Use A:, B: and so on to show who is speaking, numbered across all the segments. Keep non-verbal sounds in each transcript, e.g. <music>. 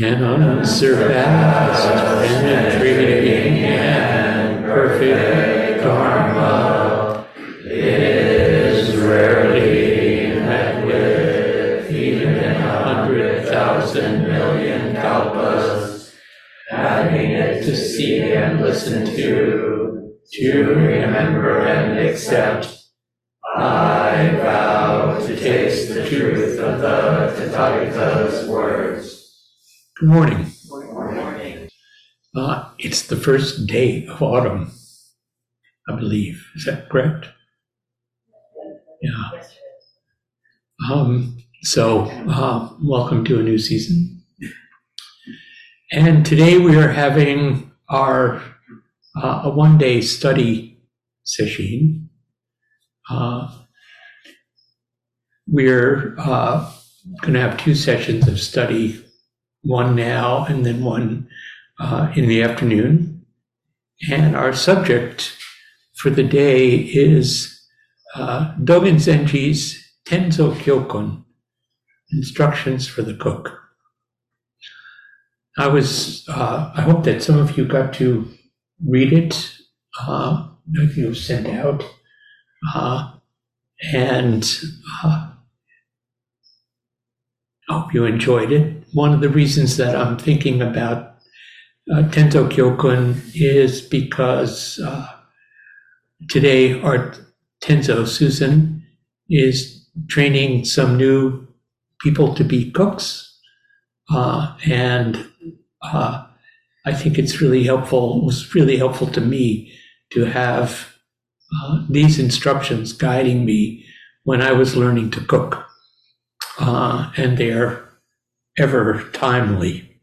A: and unsurpassed, penetrating, and perfect dharma is rarely met with even a hundred thousand million kalpas, having it to see and listen to, to remember and accept. I vow to taste the truth of the Tathagata's words. Good morning.
B: Morning.
A: Uh, it's the first day of autumn, I believe. Is that correct? Yeah. Um, so, uh, welcome to a new season. And today we are having our uh, a one-day study session. Uh, we're uh, going to have two sessions of study, one now and then one uh, in the afternoon. And our subject for the day is uh, Dogen Zenji's Tenzo Kyokun, Instructions for the Cook. I was, uh, I hope that some of you got to read it, uh, if you sent out. Uh, and uh, I hope you enjoyed it. One of the reasons that I'm thinking about uh, Tenzo Kyokun is because uh, today our Tenzo Susan is training some new people to be cooks. Uh, and uh, I think it's really helpful, it was really helpful to me to have uh, these instructions guiding me when I was learning to cook. Uh, and they're ever timely.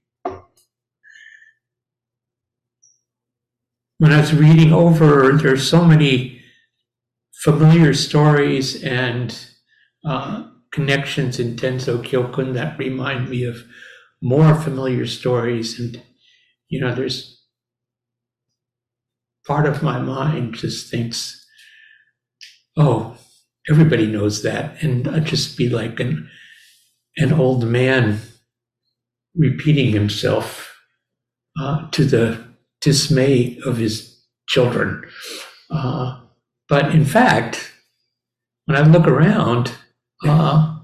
A: When I was reading over, there's so many familiar stories and uh, connections in Tenzo Kyokun that remind me of more familiar stories. And, you know, there's part of my mind just thinks, oh, everybody knows that. And I'd just be like an, an old man repeating himself uh, to the dismay of his children. Uh, but in fact, when I look around, uh,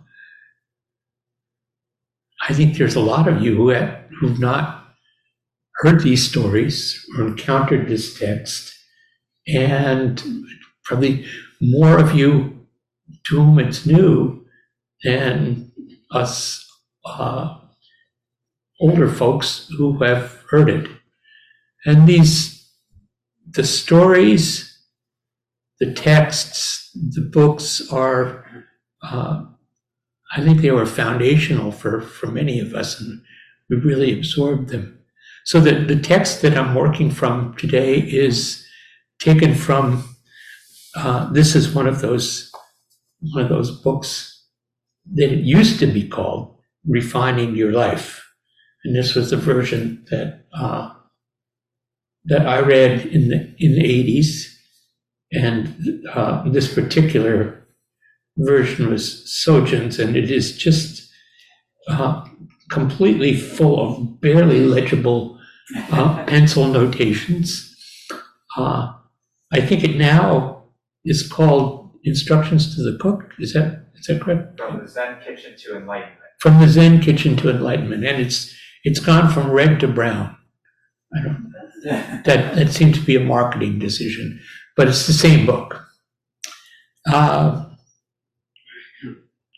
A: I think there's a lot of you who have, who've not heard these stories or encountered this text, and probably more of you to whom it's new than us uh, older folks who have heard it. And these, the stories, the texts, the books are, uh, I think they were foundational for, for many of us, and we really absorbed them. So the, the text that I'm working from today is taken from, uh, this is one of those, one of those books that it used to be called Refining Your Life. And this was the version that, uh, that I read in the, in the 80s. And uh, this particular version was Sojun's, and it is just uh, completely full of barely legible uh, pencil notations. Uh, I think it now is called Instructions to the Cook. Is that is that correct?
B: From the Zen kitchen to enlightenment.
A: From the Zen kitchen to enlightenment, and it's it's gone from red to brown. I don't. That that seems to be a marketing decision, but it's the same book. Uh,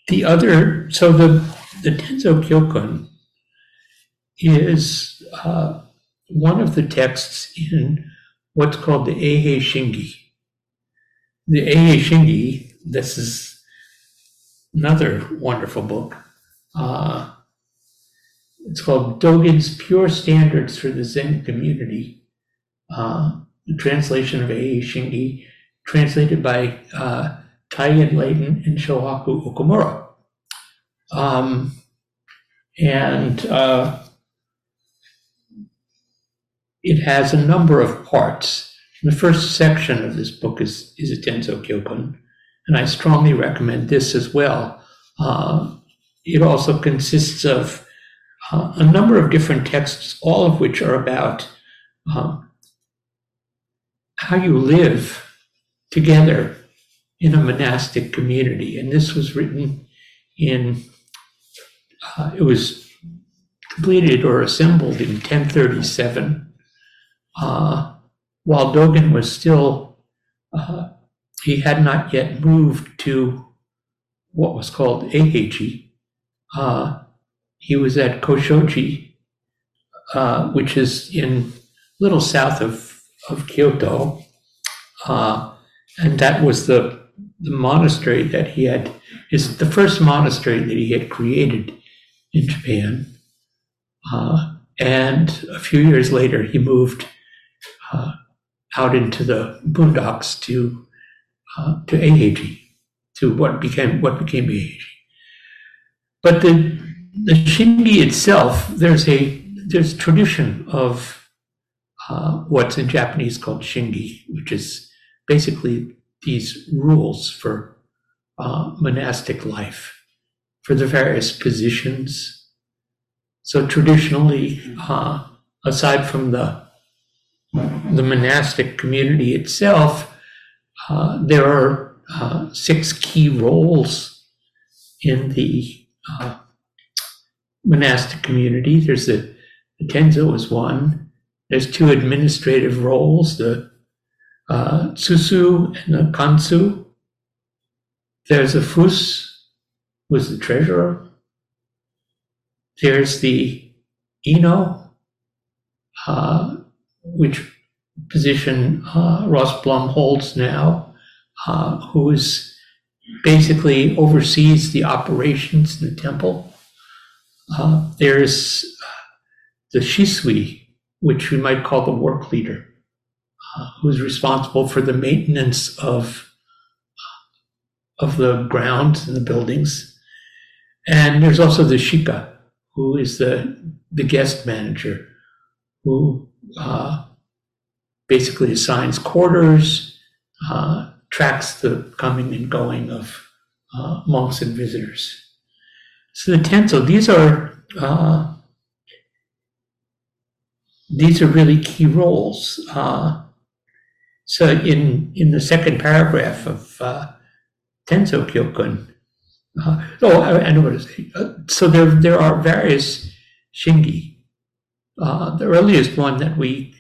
A: the other, so the the Tenzo Kyokun is uh, one of the texts in what's called the Eihei Shingi. The Eihei Shingi, this is another wonderful book. Uh, it's called Dogen's Pure Standards for the Zen Community. Uh, translation of Eihei Shingi, translated by uh, Taigen Leighton and Shohaku Okumura. Um, and uh, it has a number of parts. The first section of this book is, is a Tenzo Kyokun, and I strongly recommend this as well. Uh, it also consists of uh, a number of different texts, all of which are about um, how you live together in a monastic community. And this was written in, uh, it was completed or assembled in 1037, uh, while Dogen was still, uh, he had not yet moved to what was called Eiheiji. Uh, he was at Koshoji, uh, which is in a little south of, of Kyoto. Uh, and that was the, the monastery that he had, is the first monastery that he had created in Japan. Uh, and a few years later, he moved uh, out into the boondocks to uh, to Eiheiji, to what became what became Eiheiji. But the the shingi itself, there's a there's tradition of uh, what's in Japanese called shingi, which is basically these rules for uh, monastic life, for the various positions. So traditionally, uh, aside from the the monastic community itself, uh, there are uh, six key roles in the uh, monastic community. There's the, the Tenzo is one. There's two administrative roles, the uh, Tsusu and the Kansu. There's a Fus, who's the treasurer. There's the Ino, uh, which position uh, Ross Blum holds now, uh, who is basically oversees the operations in the temple. Uh, there's the Shisui, which we might call the work leader, uh, who's responsible for the maintenance of of the grounds and the buildings. And there's also the Shika, who is the the guest manager, who uh, basically assigns quarters, uh, tracks the coming and going of uh, monks and visitors. So the tenzo, these are uh, these are really key roles. Uh, so in in the second paragraph of uh, Tenzo Kyokun, uh, oh, I, I know what to say. Uh, so there there are various shingi. Uh, the earliest one that we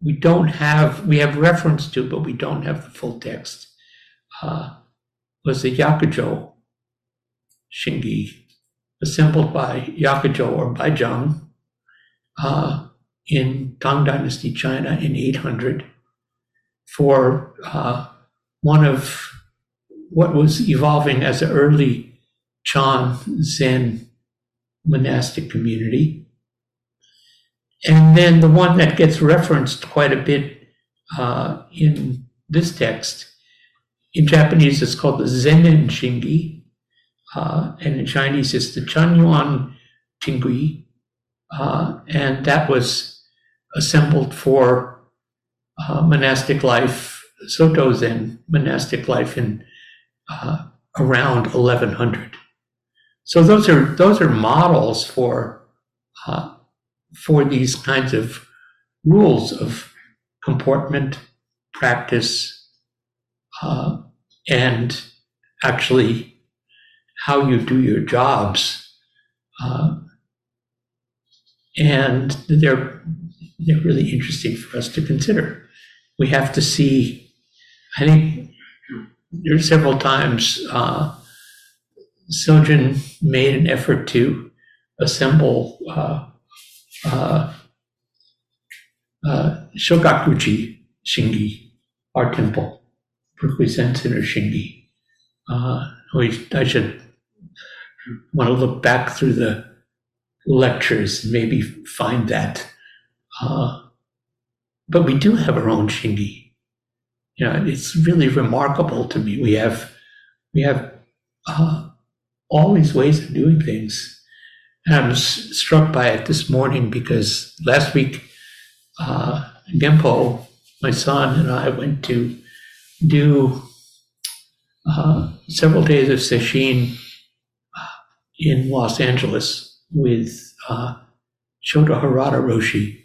A: we don't have we have reference to, but we don't have the full text. Uh, was the Hyakujo shingi assembled by Hyakujo or Baizhang uh, in Tang Dynasty China in 800 for uh, one of what was evolving as an early Chan Zen monastic community. And then the one that gets referenced quite a bit uh, in this text, in Japanese, it's called the Zenin Shingi, uh, and in Chinese, it's the Chanyuan Qinggui, uh, and that was assembled for uh, monastic life, Soto Zen monastic life in uh, around 1100. So those are those are models for uh, for these kinds of rules of comportment, practice, and actually how you do your jobs. Uh, and they're, they're really interesting for us to consider. We have to see, I think there are several times uh, Sojun made an effort to assemble uh, uh, uh, Shogakuji Shingi, our temple, Berkeley Zen Center Shingi. Uh, we, I should want to look back through the lectures and maybe find that. Uh, but we do have our own Shingi. You know, it's really remarkable to me. We have we have uh, all these ways of doing things and I was struck by it this morning because last week, uh, Gempo, my son, and I went to do uh, several days of sesshin in Los Angeles. with uh, Shodo Harada Roshi,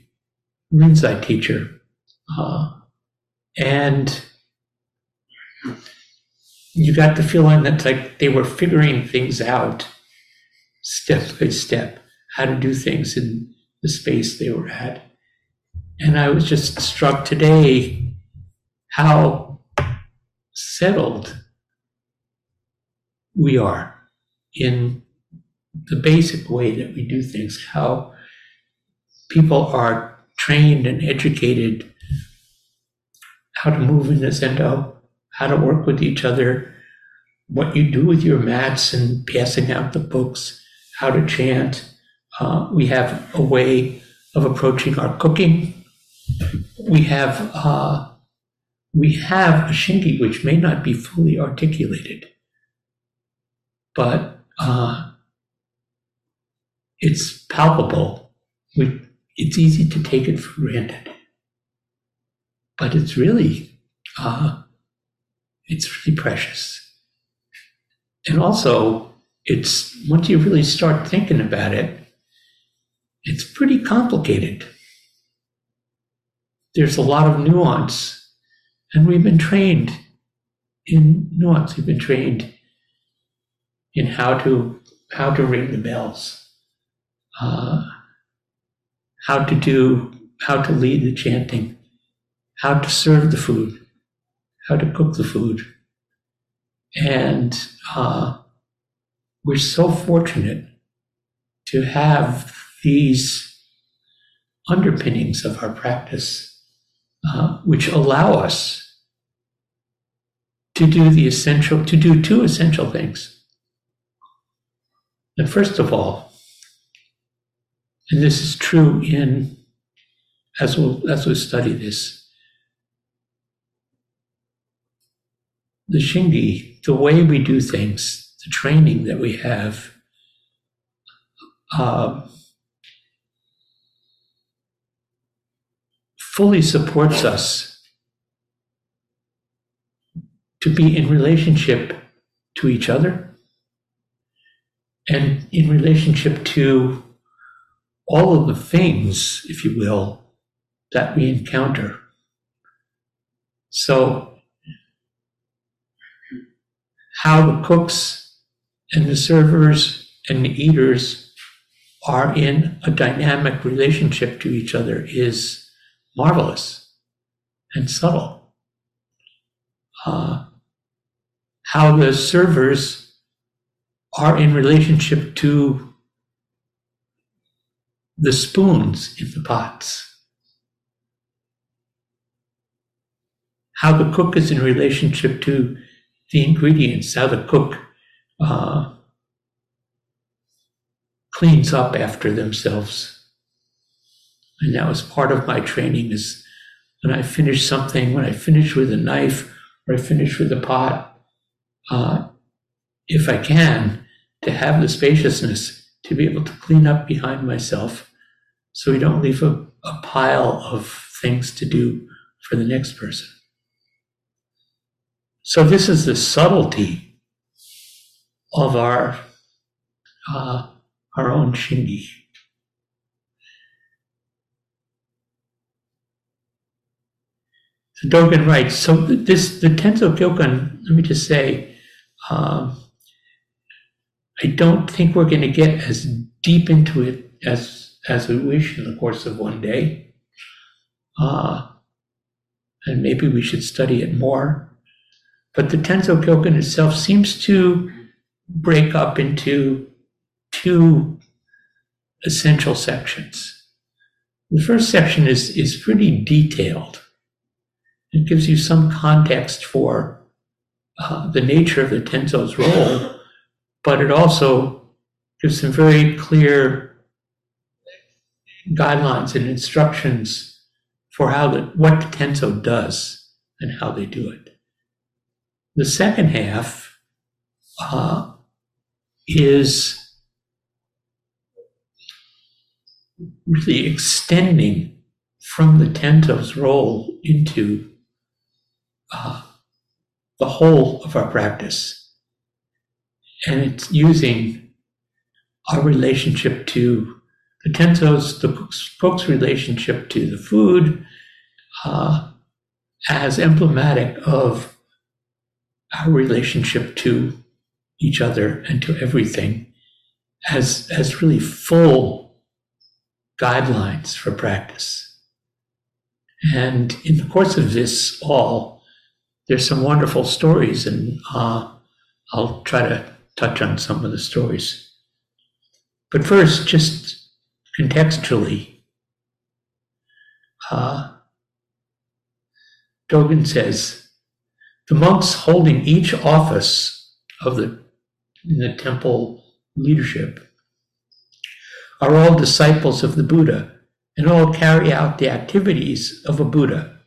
A: Rinzai teacher. Uh, and you got the feeling that like they were figuring things out step by step, how to do things in the space they were at. And I was just struck today how settled we are in the basic way that we do things, how people are trained and educated how to move in the Zendo, how to work with each other, what you do with your mats and passing out the books, how to chant. Uh, we have a way of approaching our cooking. We have uh, we have a shingi which may not be fully articulated, but uh, it's palpable. We, it's easy to take it for granted, but it's really uh, it's really precious. And also, it's once you really start thinking about it, it's pretty complicated. There's a lot of nuance and we've been trained in nuance. We've been trained in how to how to ring the bells, uh, how to do how to lead the chanting, how to serve the food, how to cook the food, and uh, we're so fortunate to have these underpinnings of our practice uh, which allow us to do the essential, to do two essential things. And first of all, and this is true in, as we'll, as we study this, the shingi, the way we do things, the training that we have, uh, fully supports us to be in relationship to each other and in relationship to all of the things, if you will, that we encounter. So, how the cooks and the servers and the eaters are in a dynamic relationship to each other is marvelous and subtle. Uh, how the servers are in relationship to the spoons in the pots. How the cook is in relationship to the ingredients, how the cook uh, cleans up after themselves and that was part of my training is when I finish something, when I finish with a knife or I finish with a pot, uh, if I can, to have the spaciousness to be able to clean up behind myself so we don't leave a, a pile of things to do for the next person. So this is the subtlety of our uh, our own shingi. So Dogen writes, so this, the Tenzo Kyokun, let me just say, um, I don't think we're going to get as deep into it as, as we wish in the course of one day. Uh, and maybe we should study it more. But the Tenzo Kyokun itself seems to break up into two essential sections. The first section is, is pretty detailed. It gives you some context for uh, the nature of the Tenzo's role, but it also gives some very clear guidelines and instructions for how the, what the Tenzo does and how they do it. The second half uh, is really extending from the Tenzo's role into uh, the whole of our practice. And it's using our relationship to the Tenzos, the cook's relationship to the food, uh, as emblematic of our relationship to each other and to everything, as, as really full guidelines for practice. And in the course of this all, there's some wonderful stories, and uh, I'll try to touch on some of the stories. But first, just contextually, uh, Dogen says the monks holding each office of the in the temple leadership are all disciples of the Buddha and all carry out the activities of a Buddha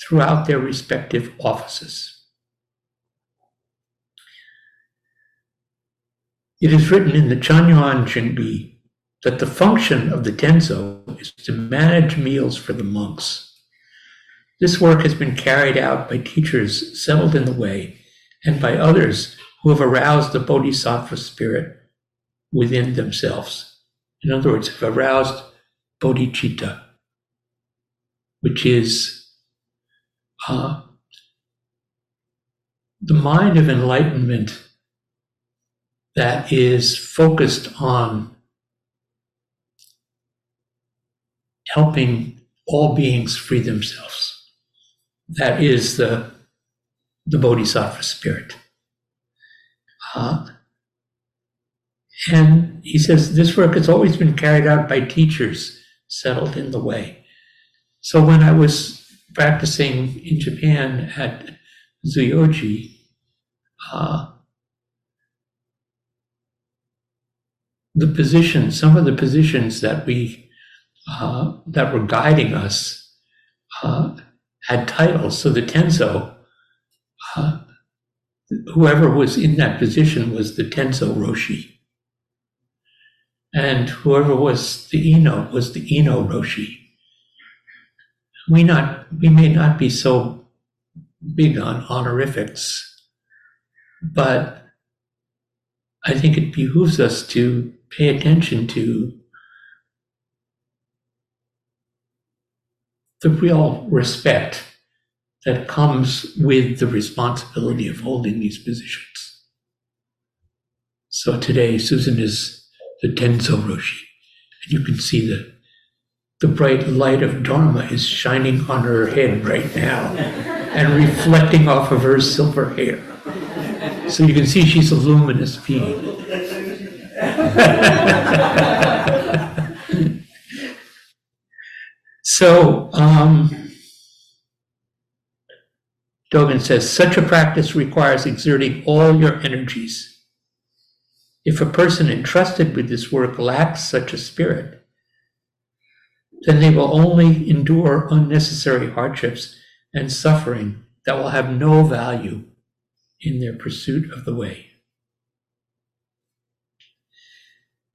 A: throughout their respective offices. It is written in the Chanyuan Qinggui that the function of the Tenzo is to manage meals for the monks. This work has been carried out by teachers settled in the way and by others who have aroused the bodhisattva spirit within themselves. In other words, have aroused bodhicitta, which is uh, the mind of enlightenment that is focused on helping all beings free themselves. That is the, the bodhisattva spirit. Uh, and he says this work has always been carried out by teachers settled in the way. So when I was practicing in Japan at Zuioji, uh, the positions, some of the positions that we uh, that were guiding us uh, had titles. So the Tenzo, uh, whoever was in that position was the Tenzo Roshi. And whoever was the Ino was the Ino Roshi. We not we may not be so big on honorifics, but I think it behooves us to pay attention to the real respect that comes with the responsibility of holding these positions. So today, Susan is the Tenzo Roshi, and you can see the the bright light of Dharma is shining on her head right now <laughs> and reflecting off of her silver hair. So you can see she's a luminous being. <laughs> so, um, Dogen says such a practice requires exerting all your energies. If a person entrusted with this work lacks such a spirit, then they will only endure unnecessary hardships and suffering that will have no value in their pursuit of the way.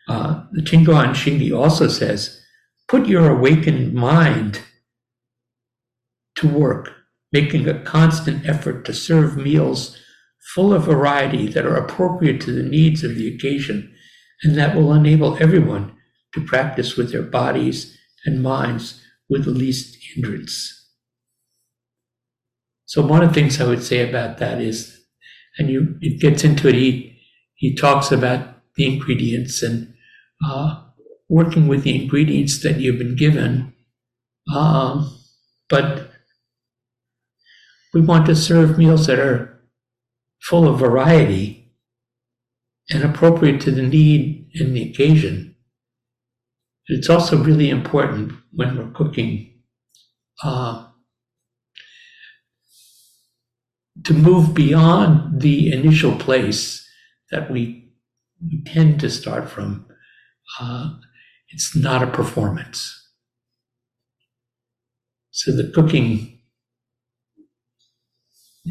A: Uh, the Chinguan Shingi also says, put your awakened mind to work, making a constant effort to serve meals full of variety that are appropriate to the needs of the occasion and that will enable everyone to practice with their bodies and minds with the least hindrance. So one of the things I would say about that is, and you it gets into it, he he talks about the ingredients and uh, working with the ingredients that you've been given. Um, but we want to serve meals that are full of variety and appropriate to the need and the occasion. It's also really important when we're cooking uh, to move beyond the initial place that we, we tend to start from uh, it's not a performance. So the cooking,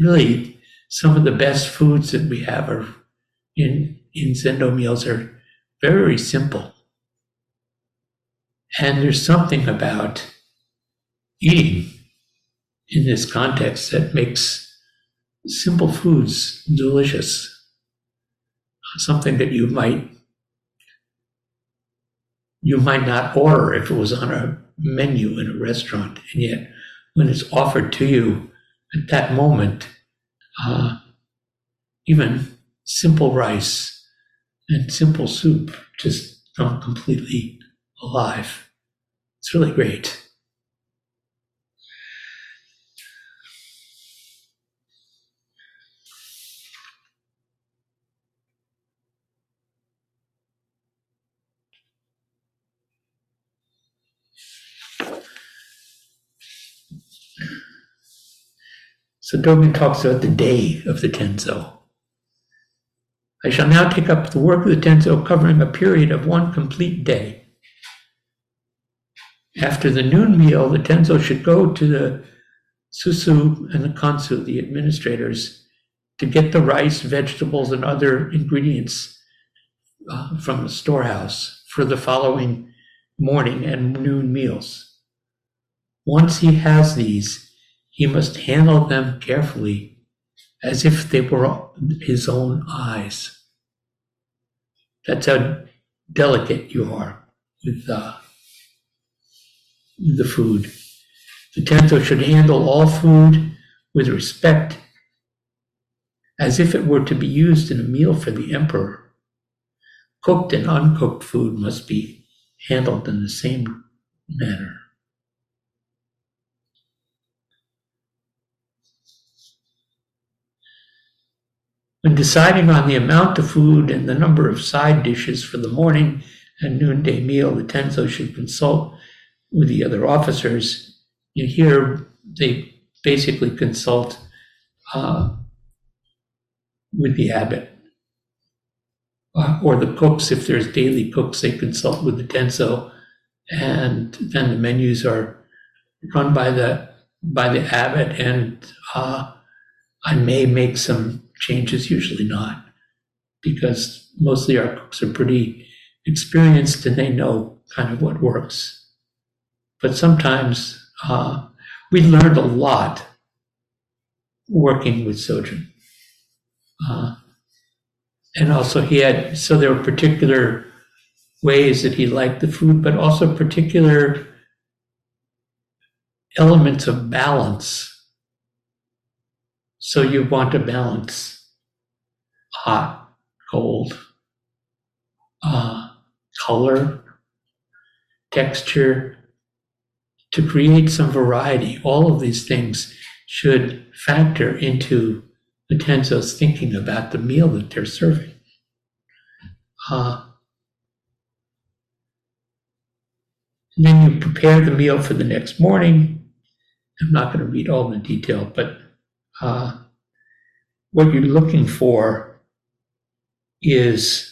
A: really, some of the best foods that we have are in in Zendo meals are very simple. And there's something about eating in this context that makes simple foods delicious. Something that you might you might not order if it was on a menu in a restaurant. And yet, when it's offered to you at that moment, uh, even simple rice and simple soup just come completely alive. It's really great. So Dogen talks about the day of the Tenzo. I shall now take up the work of the Tenzo covering a period of one complete day. After the noon meal, the Tenzo should go to the Tsusu and the Kansu, the administrators, to get the rice, vegetables, and other ingredients uh, from the storehouse for the following morning and noon meals. Once he has these, he must handle them carefully as if they were his own eyes. That's how delicate you are with, uh, the food. The Tenzo should handle all food with respect as if it were to be used in a meal for the emperor. Cooked and uncooked food must be handled in the same manner. When deciding on the amount of food and the number of side dishes for the morning and noonday meal, the Tenzo should consult with the other officers. And here they basically consult uh, with the abbot uh, or the cooks. If there's daily cooks, they consult with the Tenzo, and then the menus are run by the by the abbot. And uh, I may make some changes, usually not, because mostly our cooks are pretty experienced and they know kind of what works. But sometimes uh, we learned a lot working with Sojun. Uh, and also he had, so there were particular ways that he liked the food, but also particular elements of balance so you want to balance hot, cold, uh, color, texture, to create some variety. All of these things should factor into the Tenzo's thinking about the meal that they're serving. Uh, then you prepare the meal for the next morning. I'm not going to read all the detail, but uh, what you're looking for is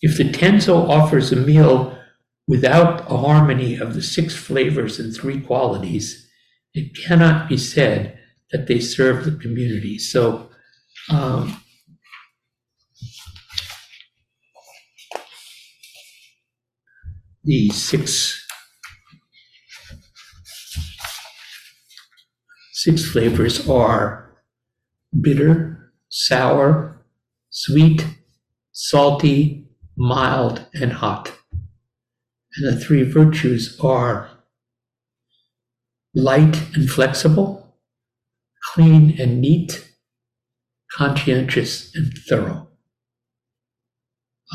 A: if the Tenzo offers a meal without a harmony of the six flavors and three qualities, it cannot be said that they serve the community. So, um, the six six flavors are bitter, sour, sweet, salty, mild, and hot. And the three virtues are light and flexible, clean and neat, conscientious and thorough.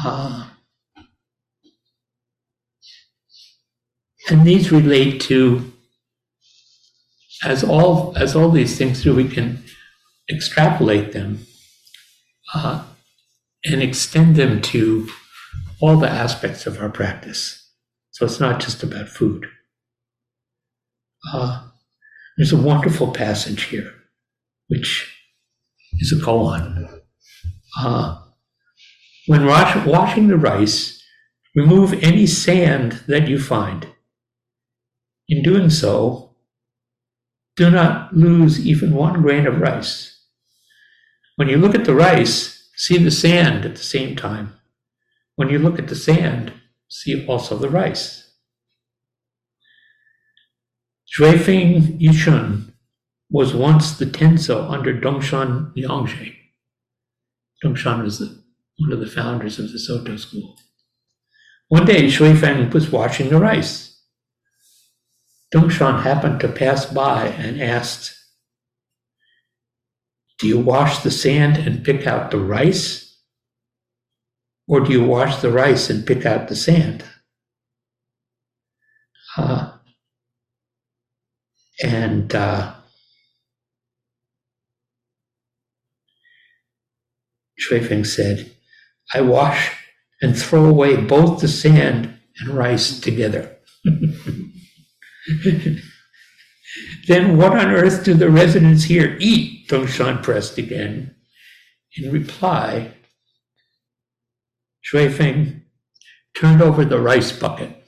A: Uh, and these relate to as all as all these things do, we can extrapolate them uh, and extend them to all the aspects of our practice. So it's not just about food. Uh, there's a wonderful passage here, which is a koan. Uh, when wash, washing the rice, remove any sand that you find. In doing so, do not lose even one grain of rice. When you look at the rice, see the sand at the same time. When you look at the sand, see also the rice. Xuefeng Yicun was once the Tenzo under Dongshan Liangjie. Dongshan was the, one of the founders of the Soto school. One day, Xuefeng was washing the rice. Dongshan happened to pass by and asked, Do you wash the sand and pick out the rice? Or do you wash the rice and pick out the sand? Uh, and uh, Xuefeng said, I wash and throw away both the sand and rice together. <laughs> <laughs> then what on earth do the residents here eat? Dongshan pressed again. In reply, Xuefeng turned over the rice bucket.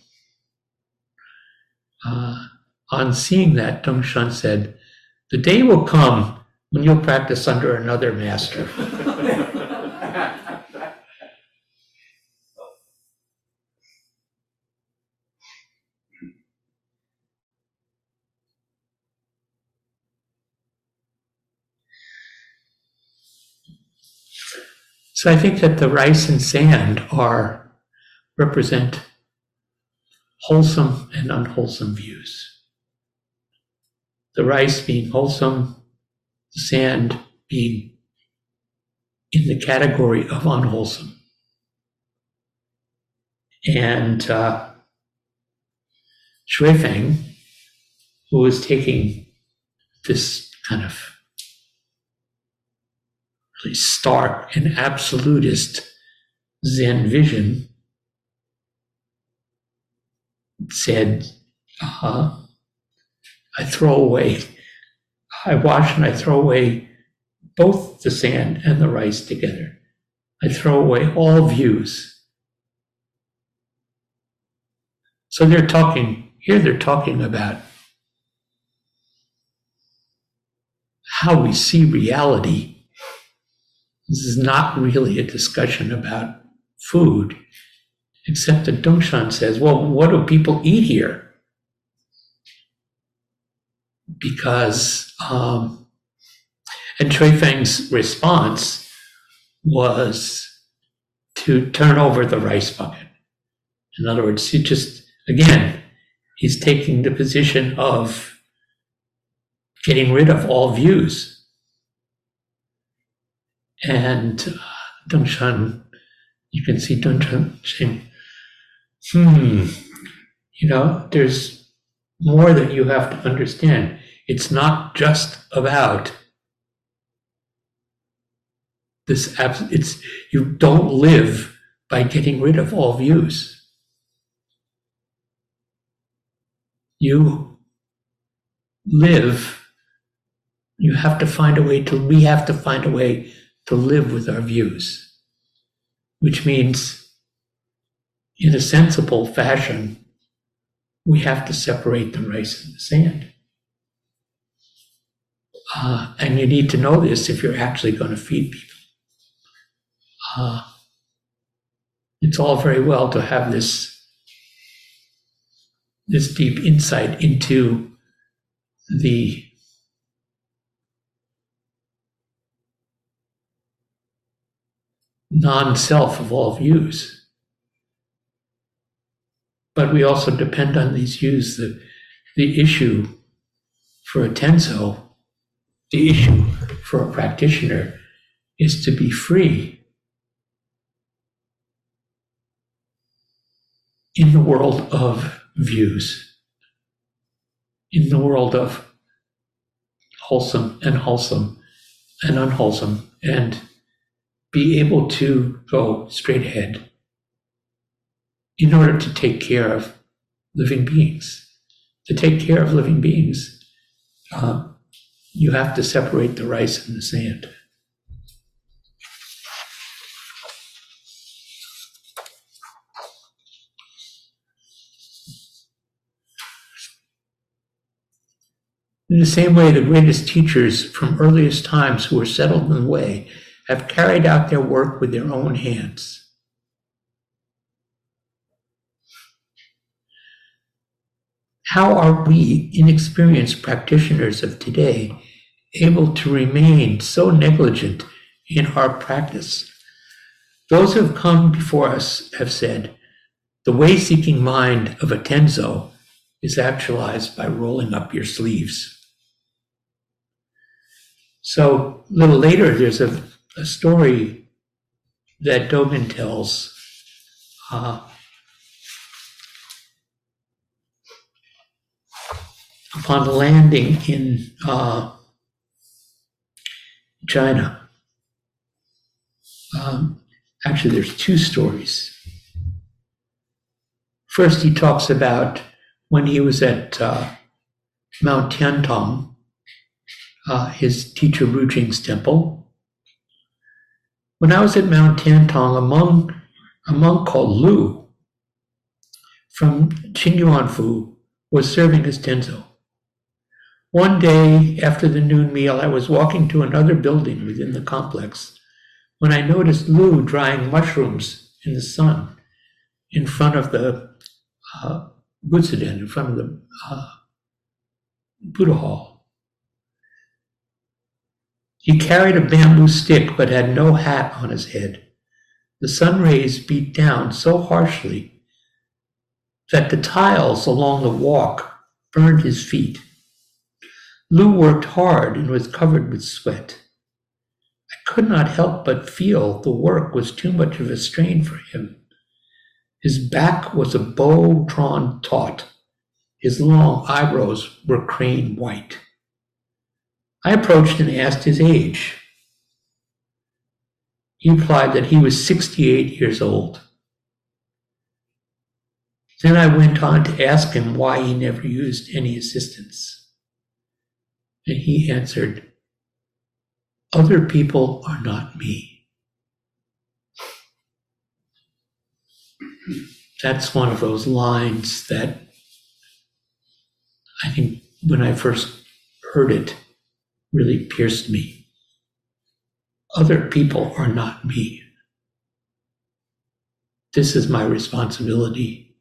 A: Uh, on seeing that, Dongshan said, The day will come when you'll practice under another master. <laughs> So I think that the rice and sand are represent wholesome and unwholesome views. The rice being wholesome, the sand being in the category of unwholesome. And uh, Xuefeng, who is taking this kind of stark and absolutist Zen vision, said, uh, I throw away, I wash and I throw away both the sand and the rice together. I throw away all views. So they're talking, here they're talking about how we see reality. This is not really a discussion about food, except that Dongshan says, well, what do people eat here? Because, um, and Xuefeng's response was to turn over the rice bucket. In other words, he just, again, he's taking the position of getting rid of all views. And uh, Dongshan, you can see Dongshan saying, hmm, you know, there's more that you have to understand. It's not just about this, abs- it's, you don't live by getting rid of all views. You live, you have to find a way to, we have to find a way to live with our views, which means in a sensible fashion, we have to separate the rice and the sand. Uh, and you need to know this if you're actually going to feed people. Uh, it's all very well to have this this deep insight into the non-self of all views. But we also depend on these views the the issue for a tenzo the issue for a practitioner is to be free in the world of views, in the world of wholesome and wholesome and unwholesome, and be able to go straight ahead in order to take care of living beings. To take care of living beings, uh, you have to separate the rice and the sand. In the same way, the greatest teachers from earliest times who were settled in the way have carried out their work with their own hands. How are we, inexperienced practitioners of today, able to remain so negligent in our practice? Those who have come before us have said, The way seeking mind of a Tenzo is actualized by rolling up your sleeves. So a little later, there's a, a story that Dogen tells. Uh, upon landing in uh, China. Um, actually, there's two stories. First, he talks about when he was at uh, Mount Tiantong, uh, his teacher Ru Jing's temple. When I was at Mount Tiantong, a monk, a monk called Lu from Qingyuanfu was serving as Tenzo. One day after the noon meal, I was walking to another building within the complex when I noticed Lu drying mushrooms in the sun in front of the uh, Butsuden, in front of the uh, Buddha Hall. He carried a bamboo stick but had no hat on his head. The sun rays beat down so harshly that the tiles along the walk burned his feet. Lu worked hard and was covered with sweat. I could not help but feel the work was too much of a strain for him. His back was a bow drawn taut. His long eyebrows were crane white. I approached and asked his age. He replied that he was 68 years old. Then I went on to ask him why he never used any assistance. And he answered, Other people are not me. That's one of those lines that I think when I first heard it really pierced me. Other people are not me. This is my responsibility,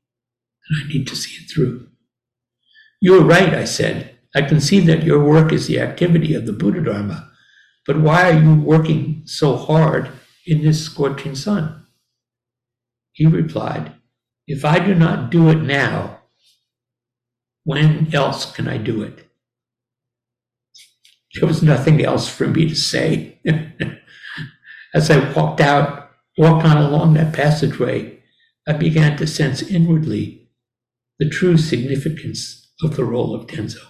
A: and I need to see it through. You are right, I said. I can see that your work is the activity of the Buddha Dharma, but why are you working so hard in this scorching sun? He replied, If I do not do it now, when else can I do it? There was nothing else for me to say. <laughs> As I walked out, walked on along that passageway, I began to sense inwardly the true significance of the role of Tenzo.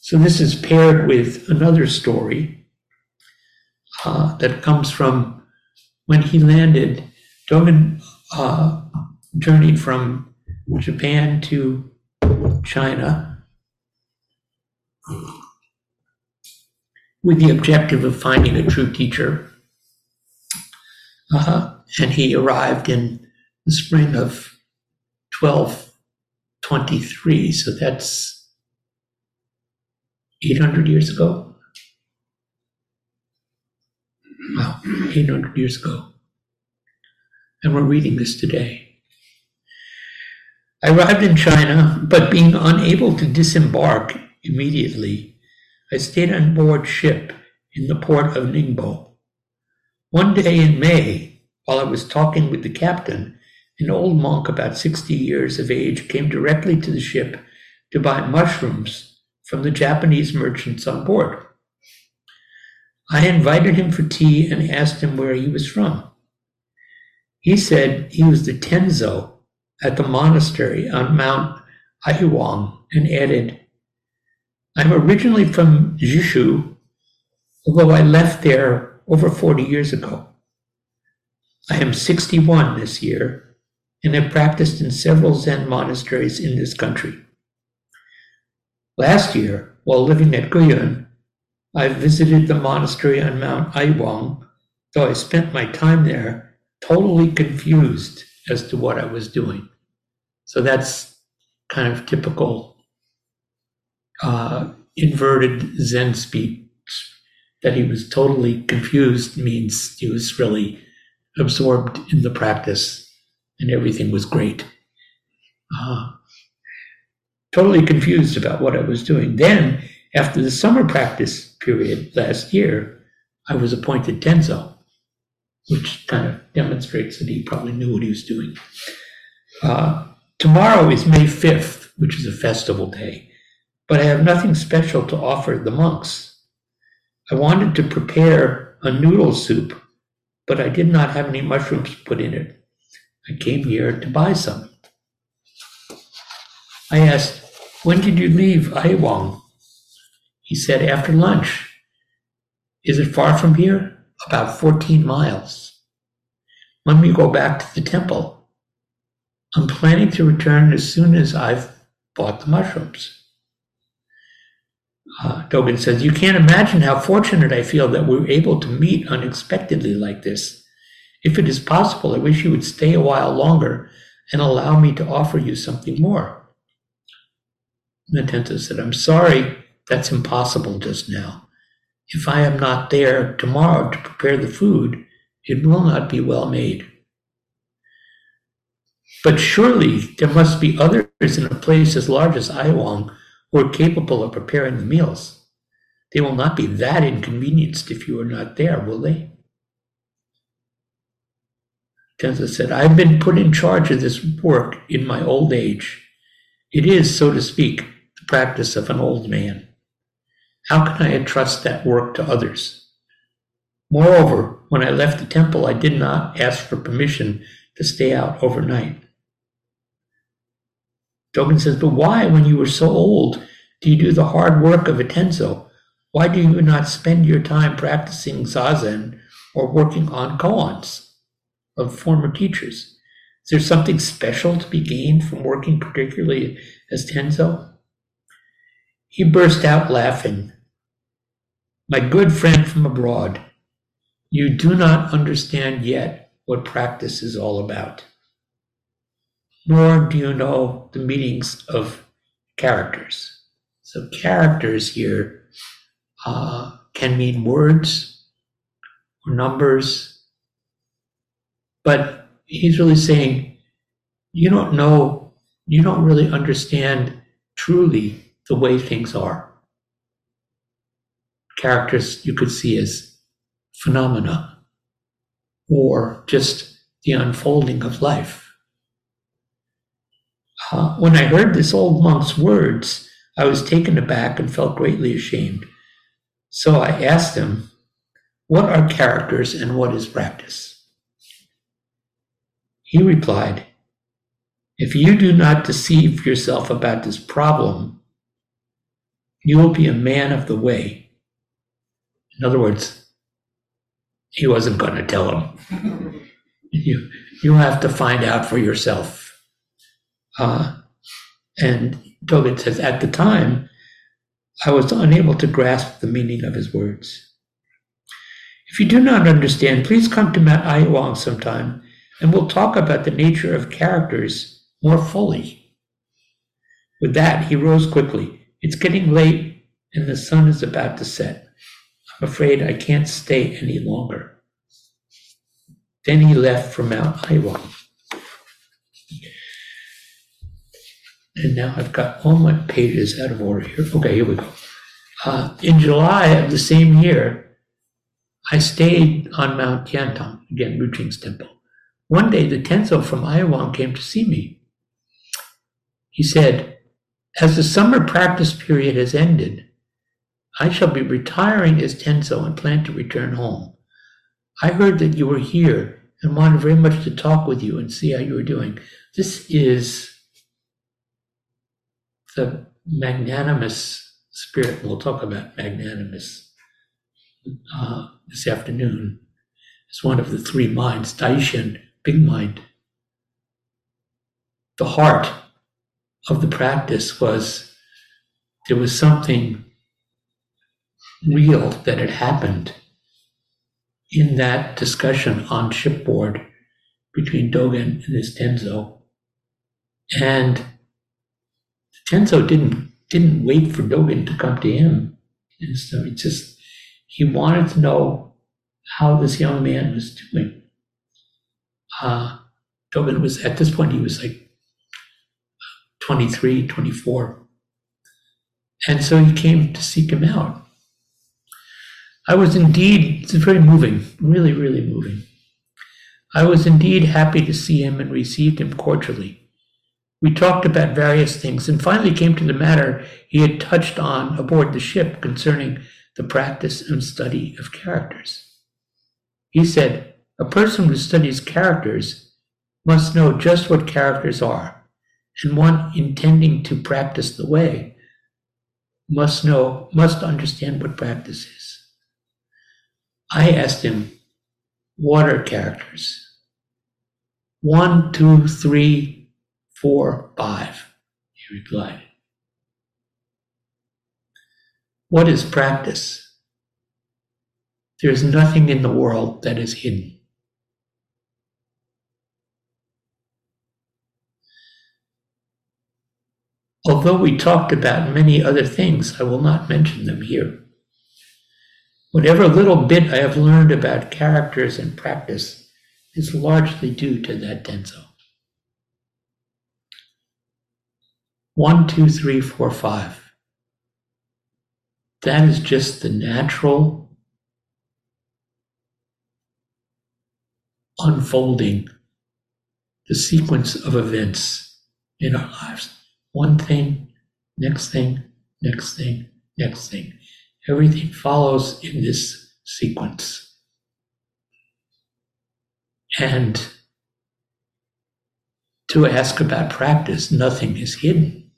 A: So this is paired with another story uh, that comes from when he landed. Dogen uh, journeyed from Japan to China with the objective of finding a true teacher. Uh, and he arrived in the spring of 1223. So that's 800 years ago? Wow, 800 years ago. And we're reading this today. I arrived in China, but being unable to disembark immediately, I stayed on board ship in the port of Ningbo. One day in May, while I was talking with the captain, an old monk about 60 years of age came directly to the ship to buy mushrooms from the Japanese merchants on board. I invited him for tea and asked him where he was from. He said he was the Tenzo at the monastery on Mount Aiwang and added, I'm originally from Jishu, although I left there over 40 years ago. I am 61 this year and have practiced in several Zen monasteries in this country. Last year, while living at Guyun, I visited the monastery on Mount Aiwang, though I spent my time there totally confused as to what I was doing. So that's kind of typical uh, inverted Zen speech. That he was totally confused means he was really absorbed in the practice and everything was great. Uh, totally confused about what I was doing. Then, after the summer practice period last year, I was appointed Tenzo. Which kind of demonstrates that he probably knew what he was doing. Uh, tomorrow is May 5th, which is a festival day, but I have nothing special to offer the monks. I wanted to prepare a noodle soup, but I did not have any mushrooms put in it. I came here to buy some. I asked, When did you leave Aiwang? He said, After lunch. Is it far from here? About 14 miles. Let me go back to the temple, I'm planning to return as soon as I've bought the mushrooms. Uh, says, You can't imagine how fortunate I feel that we were able to meet unexpectedly like this. If it is possible, I wish you would stay a while longer and allow me to offer you something more. Natensa said, I'm sorry, that's impossible just now. If I am not there tomorrow to prepare the food, it will not be well made. But surely there must be others in a place as large as Aiwang who are capable of preparing the meals. They will not be that inconvenienced if you are not there, will they? Tenzo said, I've been put in charge of this work in my old age. It is, so to speak, the practice of an old man. How can I entrust that work to others? Moreover, when I left the temple, I did not ask for permission to stay out overnight. Dogen says, But why, when you were so old, do you do the hard work of a tenzo? Why do you not spend your time practicing zazen or working on koans? of former teachers. Is there something special to be gained from working particularly as Tenzo? He burst out laughing. My good friend from abroad, you do not understand yet what practice is all about. Nor do you know the meanings of characters. So, characters here uh, can mean words or numbers but he's really saying, you don't know, you don't really understand truly the way things are. Characters you could see as phenomena or just the unfolding of life. Uh, when I heard this old monk's words, I was taken aback and felt greatly ashamed. So I asked him, What are characters and what is practice? He replied, If you do not deceive yourself about this problem, you will be a man of the way. In other words, he wasn't going to tell him. <laughs> you, you have to find out for yourself. Uh, and Dogen says, At the time, I was unable to grasp the meaning of his words. If you do not understand, please come to Mount Aiwang sometime and we'll talk about the nature of characters more fully. With that, he rose quickly. It's getting late, and the sun is about to set. Afraid I can't stay any longer. Then he left for Mount Aiwang. And now I've got all my pages out of order here. Okay, here we go. Uh, in July of the same year, I stayed on Mount Tiantong, again, Ru Jing's temple. One day, the Tenzo from Aiwang came to see me. He said, As the summer practice period has ended, I shall be retiring as Tenzo and plan to return home. I heard that you were here and wanted very much to talk with you and see how you were doing. This is the magnanimous spirit. We'll talk about magnanimous uh, this afternoon. It's one of the three minds, Daishin, big mind. The heart of the practice was there was something real that had happened in that discussion on shipboard between Dogen and his Tenzo. And Tenzo didn't didn't wait for Dogen to come to him. And so he just he wanted to know how this young man was doing uh, Dogen was at this point he was like 23, 24. And so he came to seek him out. I was indeed, it's very moving, really, really moving. I was indeed happy to see him and received him cordially. We talked about various things and finally came to the matter he had touched on aboard the ship concerning the practice and study of characters. He said, A person who studies characters must know just what characters are, and one intending to practice the way must know, must understand what practice is. I asked him, What are characters? One, two, three, four, five, he replied. What is practice? There is nothing in the world that is hidden. Although we talked about many other things, I will not mention them here. Whatever little bit I have learned about characters and practice is largely due to that Tenzo. One, two, three, four, five. That is just the natural unfolding, the sequence of events in our lives. One thing, next thing, next thing, next thing. Everything follows in this sequence. And to ask about practice, nothing is hidden.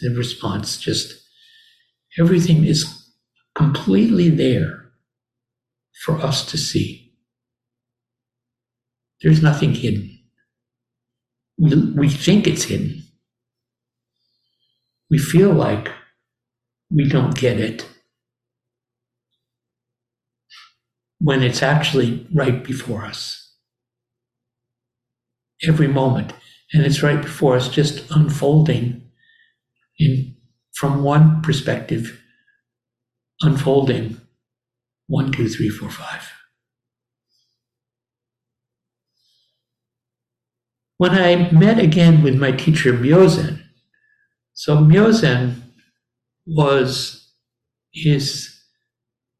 A: The response just everything is completely there for us to see. There's nothing hidden. We, we think it's hidden. We feel like we don't get it when it's actually right before us. Every moment. And it's right before us, just unfolding in from one perspective, unfolding one, two, three, four, five. When I met again with my teacher Myozen, so Myozen was his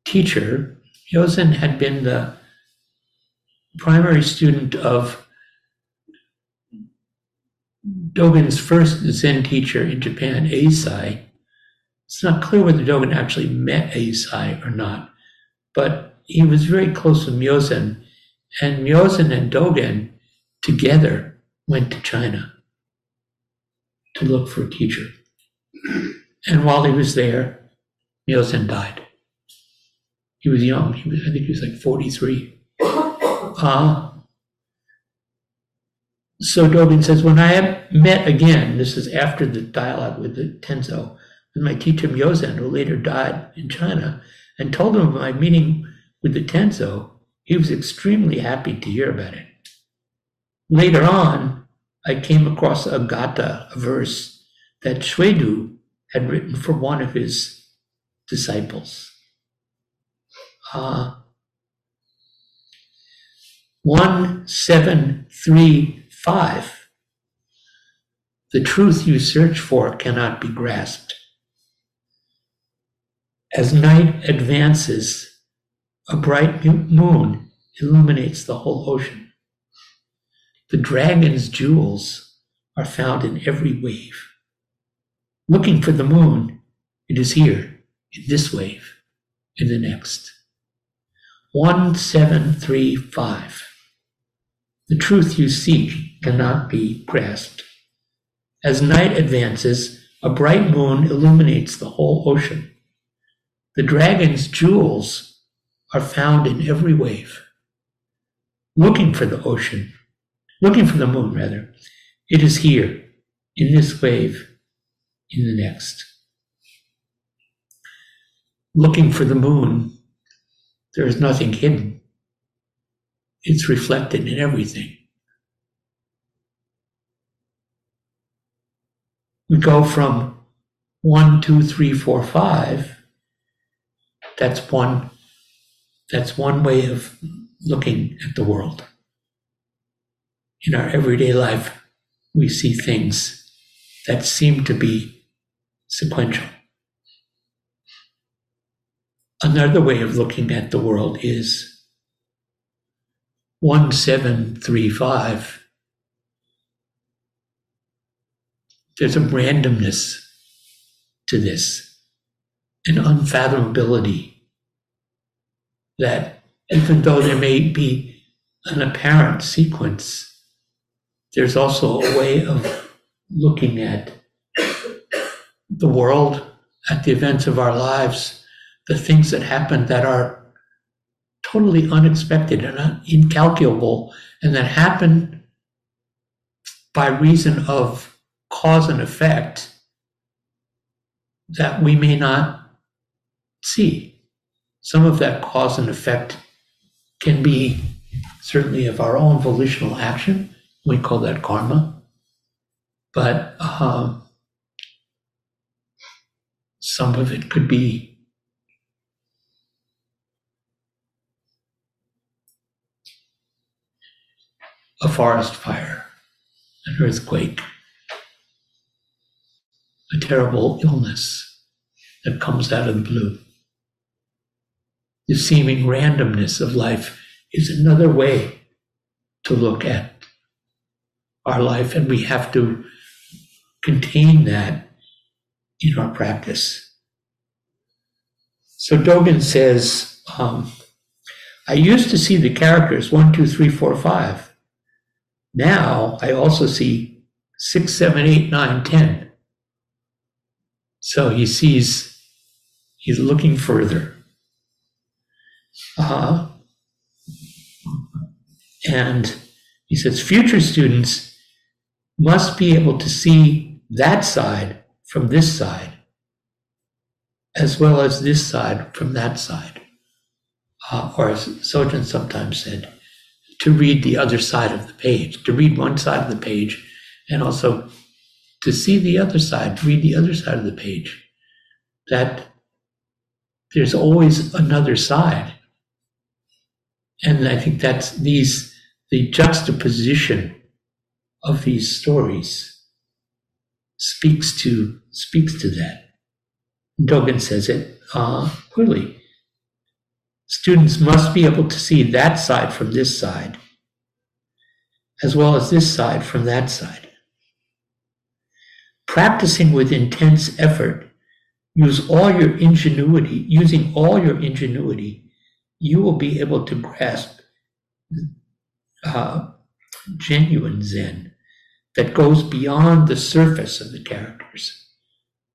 A: teacher. Myozen had been the primary student of Dogen's first Zen teacher in Japan, Eisai. It's not clear whether Dogen actually met Eisai or not, but he was very close with Myozen, and Myozen and Dogen together went to China to look for a teacher. And while he was there, Myozen died. He was young. He was, I think he was like 43. <coughs> Uh, so Dogen says, when I met again, this is after the dialogue with the Tenzo, with my teacher Myozen, who later died in China, and told him of my meeting with the Tenzo, he was extremely happy to hear about it. Later on, I came across a gatha, a verse that Xuedou had written for one of his disciples. Uh, 1735. The truth you search for cannot be grasped. As night advances, a bright moon illuminates the whole ocean. The dragon's jewels are found in every wave. Looking for the moon, it is here, in this wave, in the next. 1735. The truth you seek cannot be grasped. As night advances, a bright moon illuminates the whole ocean. The dragon's jewels are found in every wave. Looking for the ocean, looking for the moon, rather, it is here, in this wave, in the next. Looking for the moon, there is nothing hidden. It's reflected in everything. We go from one, two, three, four, five. That's one. That's one way of looking at the world. In our everyday life, we see things that seem to be sequential. Another way of looking at the world is 1735, there's a randomness to this, an unfathomability that even though there may be an apparent sequence, there's also a way of looking at the world, at the events of our lives, the things that happen that are totally unexpected and incalculable, and that happen by reason of cause and effect that we may not see. Some of that cause and effect can be certainly of our own volitional action. We call that karma. But um, some of it could be a forest fire, an earthquake, a terrible illness that comes out of the blue. The seeming randomness of life is another way to look at our life, and we have to contain that in our practice. So Dogen says, um, I used to see the characters one, two, three, four, five. Now I also see six, seven, eight, nine, ten. So he sees, he's looking further. Uh, and he says future students must be able to see that side from this side, as well as this side from that side. Uh, or as Sojun sometimes said, to read the other side of the page, to read one side of the page, and also to see the other side, read the other side of the page. That there's always another side. And I think that's these the juxtaposition of these stories speaks to speaks to that. Dogen says it uh, clearly. Students must be able to see that side from this side, as well as this side from that side. Practicing with intense effort, use all your ingenuity, using all your ingenuity, you will be able to grasp uh, genuine Zen that goes beyond the surface of the characters.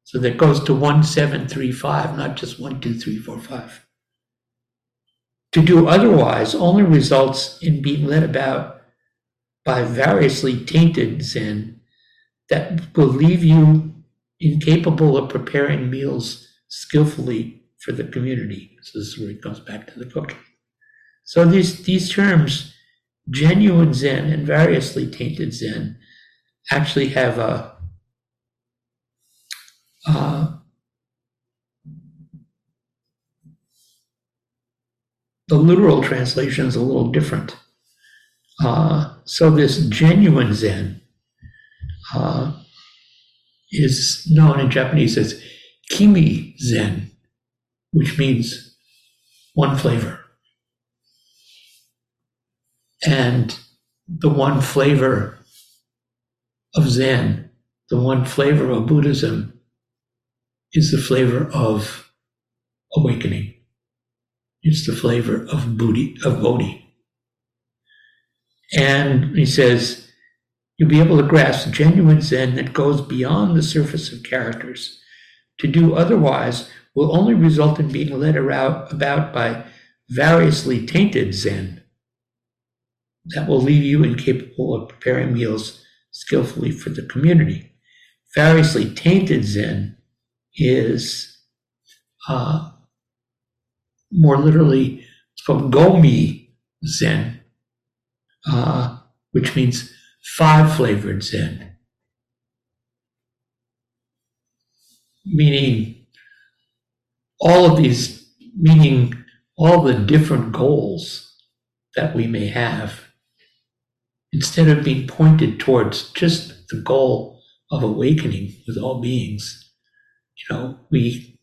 A: So that goes to 1735, not just 1, 2, 3, 4, 5. To do otherwise only results in being led about by variously tainted Zen that will leave you incapable of preparing meals skillfully for the community. So this is where it goes back to the cooking. So these, these terms genuine Zen and variously tainted Zen actually have a, uh, the literal translation is a little different. Uh, so this genuine Zen uh, is known in Japanese as ichimi Zen, which means one flavor. And the one flavor of Zen, the one flavor of Buddhism, is the flavor of awakening. It's the flavor of Bodhi, of Bodhi. And he says, you'll be able to grasp genuine Zen that goes beyond the surface of characters. To do otherwise will only result in being led around, about by variously tainted Zen that will leave you incapable of preparing meals skillfully for the community. Variously tainted Zen is uh, more literally it's called Gomi Zen, uh, which means five flavored Zen, meaning all of these, meaning all the different goals that we may have instead of being pointed towards just the goal of awakening with all beings, you know, we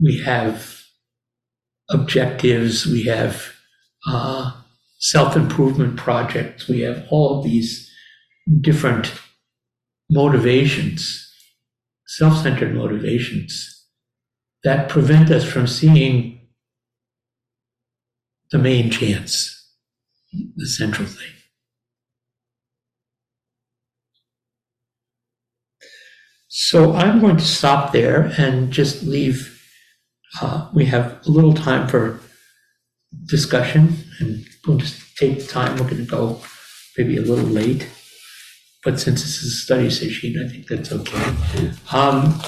A: we have objectives, we have uh, self-improvement projects. We have all of these different motivations, self-centered motivations that prevent us from seeing the main chance, the central thing. So I'm going to stop there and just leave, uh, we have a little time for discussion and we'll just take the time. We're going to go maybe a little late. But since this is a study session, I think that's okay. Um,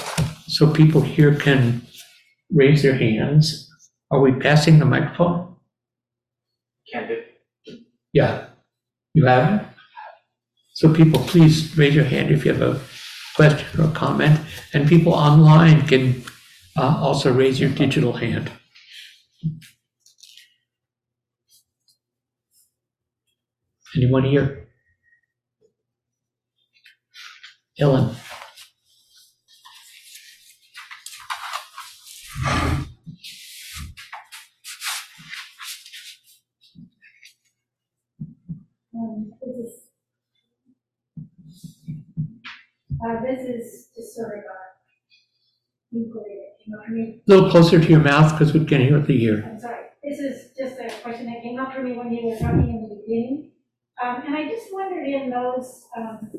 A: so people here can raise their hands. Are we passing the microphone?
B: Can't do.
A: Yeah, you have it? So people, please raise your hand if you have a question or a comment, and people online can uh, also raise your digital hand. Anyone here? Ellen?
C: Um, this is, uh, just sort of inquiry that came up for me.
A: A little closer to your mouth because we can hear.
C: I'm sorry, this is just a question that came up for me when you were talking in the beginning. Um, and I just wondered in those, um,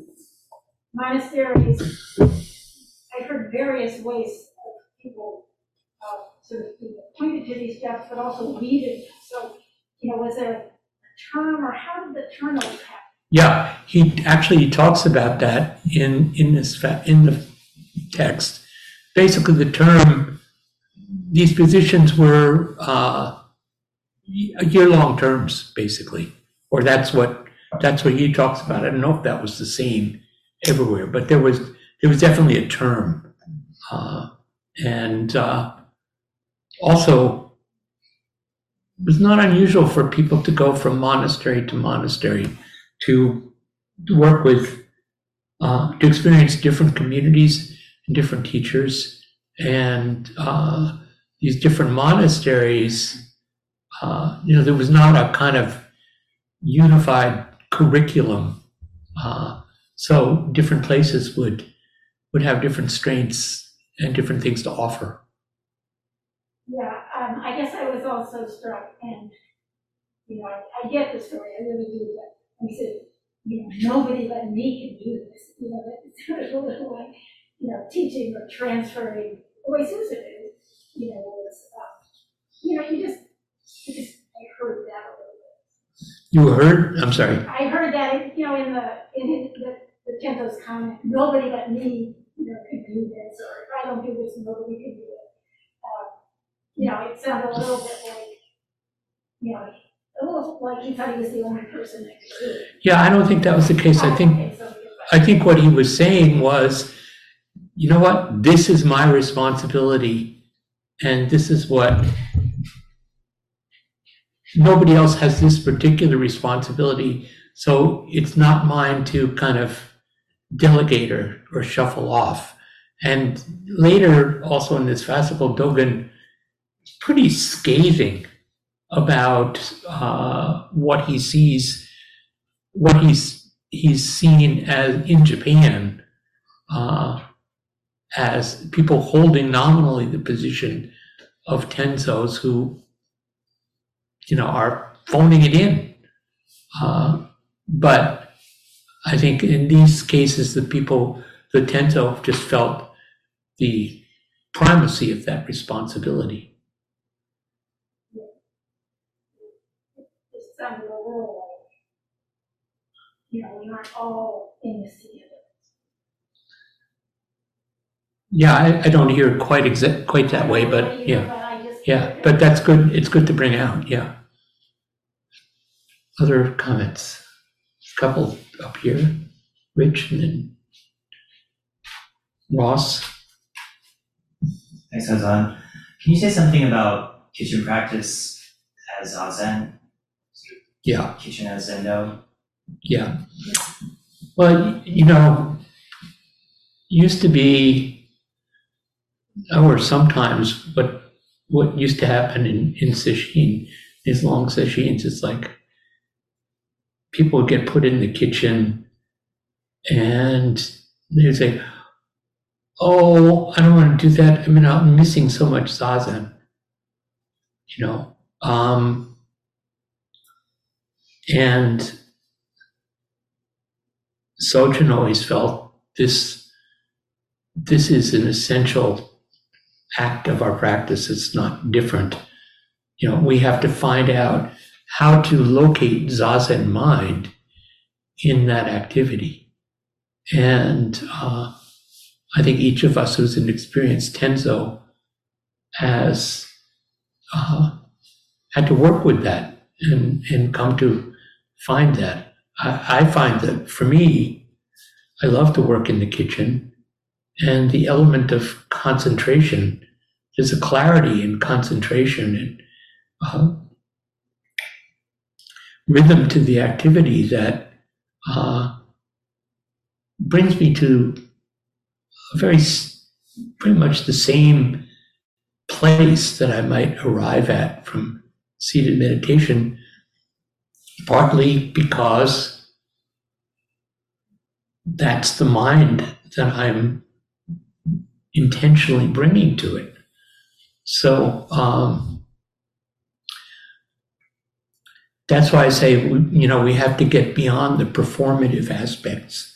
C: monasteries, I heard various ways of people, uh, sort of being pointed to these steps, but also leading. So, you know, was there a term or how did the turnover happen?
A: Yeah, he actually he talks about that in in this fa- in the text. Basically, the term these positions were uh, year-long terms, basically, or that's what that's what he talks about. I don't know if that was the same everywhere, but there was there was definitely a term, uh, and uh, also it was not unusual for people to go from monastery to monastery to work with, uh, to experience different communities different teachers. And uh, these different monasteries, uh, you know, there was not a kind of unified curriculum. Uh, so different places would would have different strengths and different things to offer.
C: Yeah, um, I guess I was also struck, and, you know, I, I get the story, I really do, but he said, you know, nobody but me can do this, you know, sounded <laughs> a little like, you know, teaching or transferring, the way Susan is, you know, was, um, you know, you just, you just, I heard that a little bit.
A: You heard? I'm sorry.
C: I heard that, you know, in the, in the, the comment, nobody but me, you know, can do this, or if I don't do this, nobody can do it. Um, You know, it sounded a little bit like, you know, a little like he thought he was the only person that could do it.
A: Yeah, I don't think that was the case. I think
C: Okay, so-
A: I think what he was saying was, you know what, this is my responsibility, and this is what nobody else has this particular responsibility, so it's not mine to kind of delegate or, or shuffle off. And later, also in this fascicle, Dogen is pretty scathing about uh, what he sees, what he's he's seen as in Japan uh, as people holding nominally the position of tenzos who, you know, are phoning it in. Uh, but I think in these cases, the people, the tenzo just felt the primacy of that responsibility.
C: You know, we're not all in.
A: Yeah, I, I don't hear it quite exa- quite that way, but yeah.
C: But I just.
A: Yeah, but that's good. It's good to bring out. Yeah. Other comments? Couple up here, Rich and then Ross.
D: Thanks, Hozan. Can you say something about kitchen practice as Zazen?
A: Yeah,
D: Kitchen as Zendo?
A: yeah. Well, y- you know, used to be, or sometimes what what used to happen in in sesshin, these long sessions, it's like people would get put in the kitchen and they'd say, Oh, I don't want to do that. I mean, I'm missing so much zazen. You know, um, and Sojun always felt this this is an essential act of our practice. It's not different. You know, we have to find out how to locate zazen mind in that activity. And uh, I think each of us who's an experienced Tenzo has uh, had to work with that and, and come to find that. I, I find that for me, I love to work in the kitchen and the element of concentration. There's a clarity in concentration and uh, rhythm to the activity that uh, brings me to a very pretty much the same place that I might arrive at from seated meditation, partly because that's the mind that I'm intentionally bringing to it. So um, that's why I say, you know, we have to get beyond the performative aspects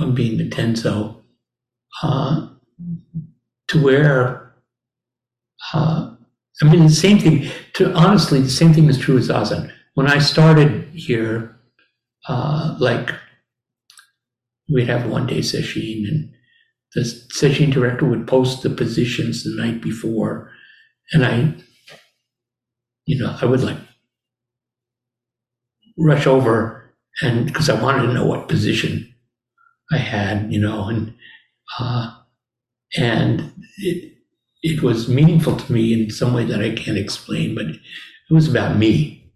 A: of being the tenzo uh, to where, uh, I mean, the same thing, to honestly, the same thing is true with Zazen. When I started here, uh, like, we'd have one day session and the session director would post the positions the night before. And I, you know, I would like rush over and because I wanted to know what position I had, you know, and uh, and it it was meaningful to me in some way that I can't explain, but it was about me.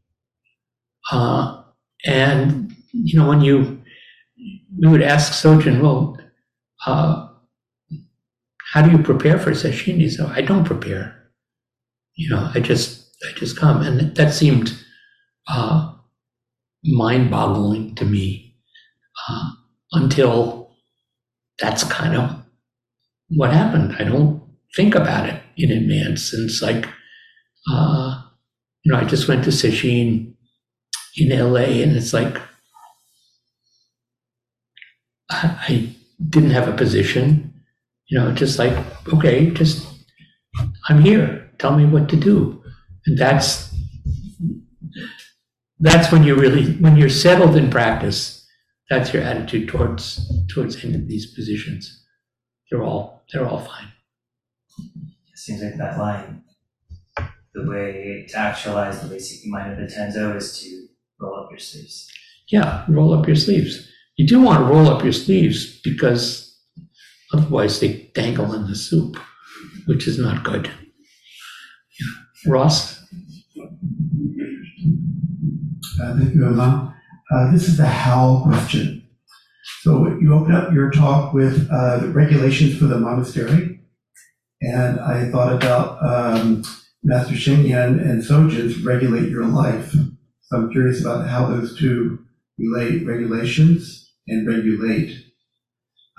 A: Uh, and you know, when you we would ask Sojun, well, uh, how do you prepare for? He said, I don't prepare. You know, I just I just come, and that seemed uh, mind-boggling to me uh, until that's kind of what happened. I don't think about it in advance, and it's like, uh, you know, I just went to Sesshin in LA, and it's like I didn't have a position, you know, just like okay, just I'm here. Tell me what to do, and that's that's when you really when you're settled in practice. That's your attitude towards towards any of these positions. They're all they're all fine.
D: It seems like that line, the way to actualize the basic mind of the Tenzo is to roll up your sleeves.
A: Yeah, roll up your sleeves. You do want to roll up your sleeves because otherwise they dangle in the soup, which is not good. Yeah. Ross?
E: Uh, Thank you, Evan. Uh, This is the how question. So you open up your talk with uh, regulations for the monastery. And I thought about um, Master Shinyan and Sojun's regulate your life. So I'm curious about how those two relate regulations and regulate.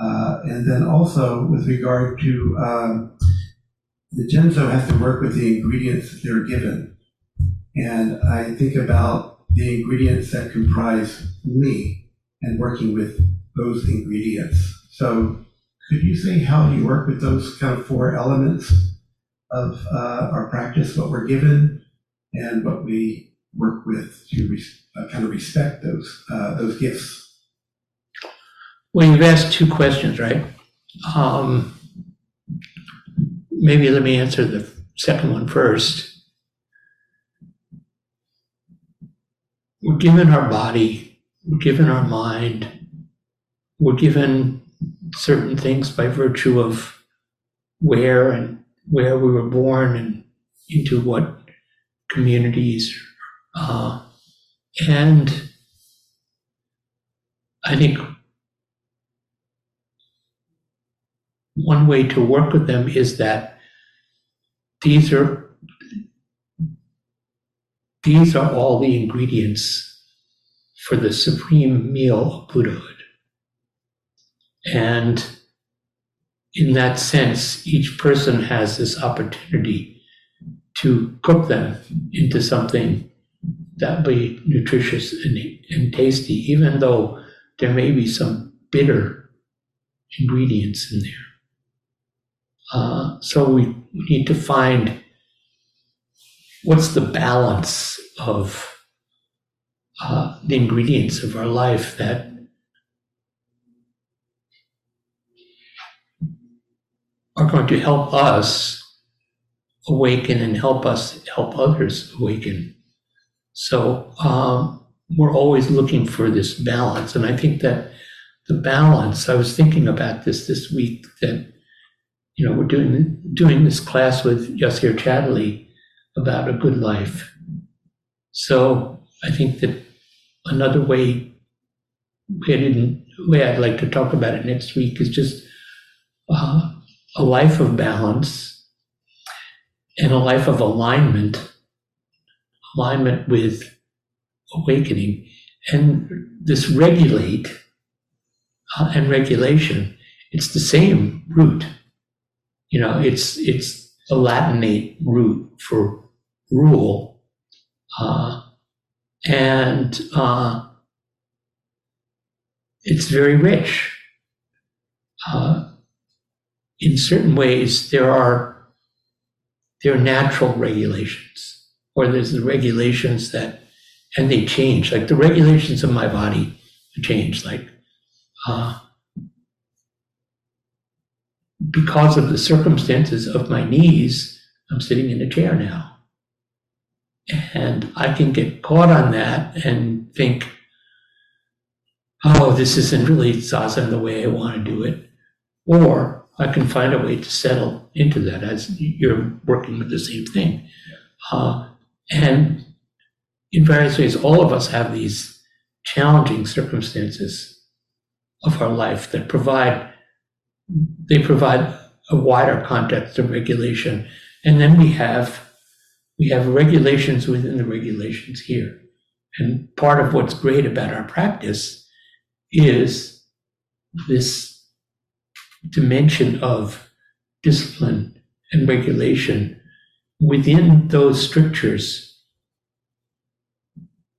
E: Uh, And then also with regard to um, the tenzo has to work with the ingredients that they're given. And I think about the ingredients that comprise me and working with those ingredients. So could you say how you work with those kind of four elements of uh, our practice, what we're given and what we work with to uh, kind of respect those, uh, those gifts?
A: Well, you've asked two questions, right? Um, maybe let me answer the second one first. We're given our body, we're given our mind, we're given certain things by virtue of where and where we were born and into what communities. Uh, and I think one way to work with them is that these are these are all the ingredients for the supreme meal of Buddhahood. And in that sense, each person has this opportunity to cook them into something that be nutritious and, and tasty, even though there may be some bitter ingredients in there. Uh, so we, need to find what's the balance of uh, the ingredients of our life that are going to help us awaken and help us help others awaken. So um, we're always looking for this balance, and I think that the balance. I was thinking about this this week that you know we're doing doing this class with Yasir Chadley about a good life. So I think that another way, way, I didn't, way I'd like to talk about it next week is just uh, a life of balance and a life of alignment, alignment with awakening. And this regulate uh, and regulation, it's the same root. You know, it's it's a Latinate root for rule, uh, and uh, it's very rich. Uh, in certain ways, there are there are natural regulations, or there's the regulations that, and they change. Like the regulations of my body change. Like uh, because of the circumstances of my knees, I'm sitting in a chair now. And I can get caught on that and think, oh, this isn't really zazen the way I want to do it. Or I can find a way to settle into that as you're working with the same thing. Uh, and in various ways, all of us have these challenging circumstances of our life that provide they provide a wider context of regulation. And then we have we have regulations within the regulations here. And part of what's great about our practice is this dimension of discipline and regulation. Within those strictures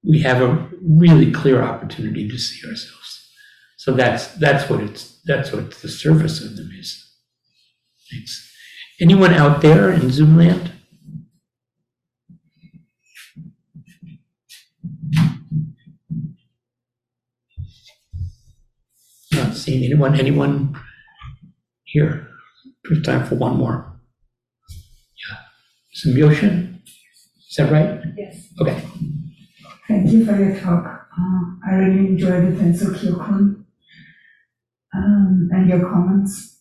A: we have a really clear opportunity to see ourselves so that's that's what it's that's what the service of them is. Thanks. Anyone out there in Zoom land? Not seeing anyone. Anyone here? There's time for one more. Yeah. Symbiotion? Is that right?
F: Yes.
A: Okay.
F: Thank you for your talk. Uh, I really enjoyed it, the Tenzo Kyokun um, and your comments.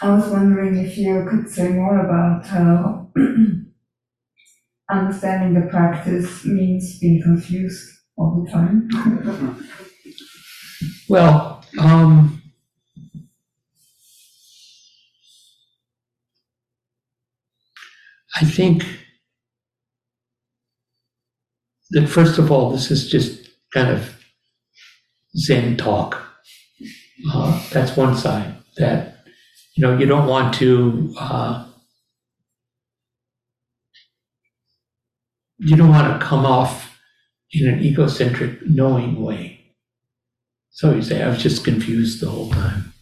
F: I was wondering if you could say more about how <clears throat> understanding the practice means being confused all the time. <laughs>
A: Well, um, I think that first of all, this is just kind of Zen talk. Uh, that's one side that you know you don't want to uh, you don't want to come off in an egocentric knowing way. So you say i was just confused the whole time.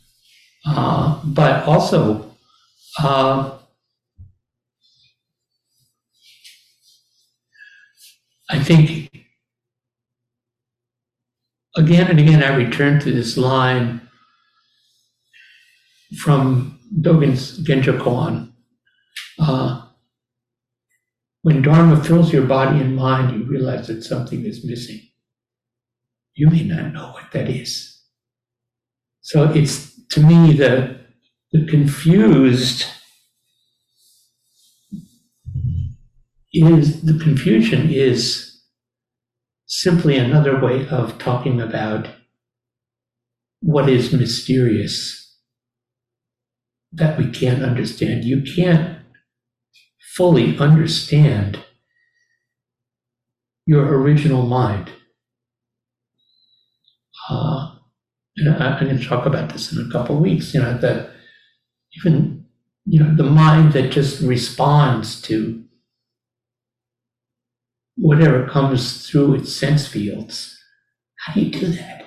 A: Uh, but also uh, i think again and again i return to this line from Dogen's Genjo Koan. Uh, when Dharma fills your body and mind, you realize that something is missing. You may not know what that is. So it's to me the the confused is the confusion is simply another way of talking about what is mysterious that we can't understand. You can't fully understand your original mind. Uh, and I, I'm going to talk about this in a couple of weeks. You know, that even you know the mind that just responds to whatever comes through its sense fields. How do you do that?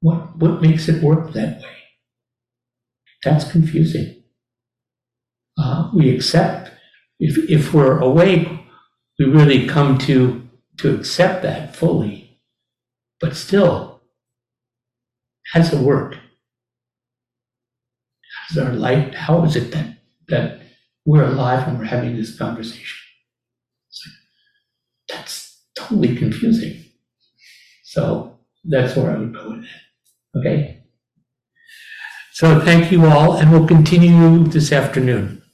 A: What what makes it work that way? That's confusing. Uh, we accept if if we're awake, we really come to to accept that fully. But still, does it work? How does our life? How is it that that we're alive and we're having this conversation? Like, that's totally confusing. So that's where I would go with that. Okay. So thank you all, and we'll continue this afternoon.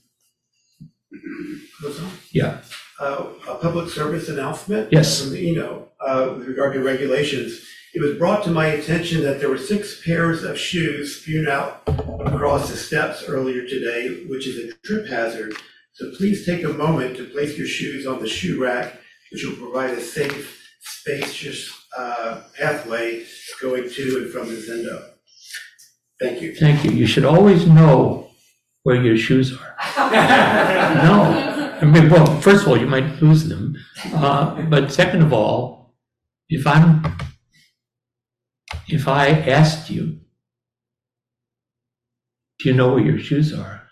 A: Yeah.
E: Uh, a public service announcement.
A: Yes.
E: From the Ino, uh, with regard to regulations. It was brought to my attention that there were six pairs of shoes spewed out across the steps earlier today, which is a trip hazard. So please take a moment to place your shoes on the shoe rack, which will provide a safe, spacious, uh, pathway going to and from the Zendo. Thank you.
A: Thank you. You should always know where your shoes are. <laughs> No, I mean, well, first of all, you might lose them. Uh, but second of all, if I'm, if I asked you, do you know where your shoes are?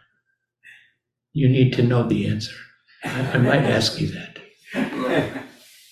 A: You need to know the answer. I, I might ask you that. <laughs>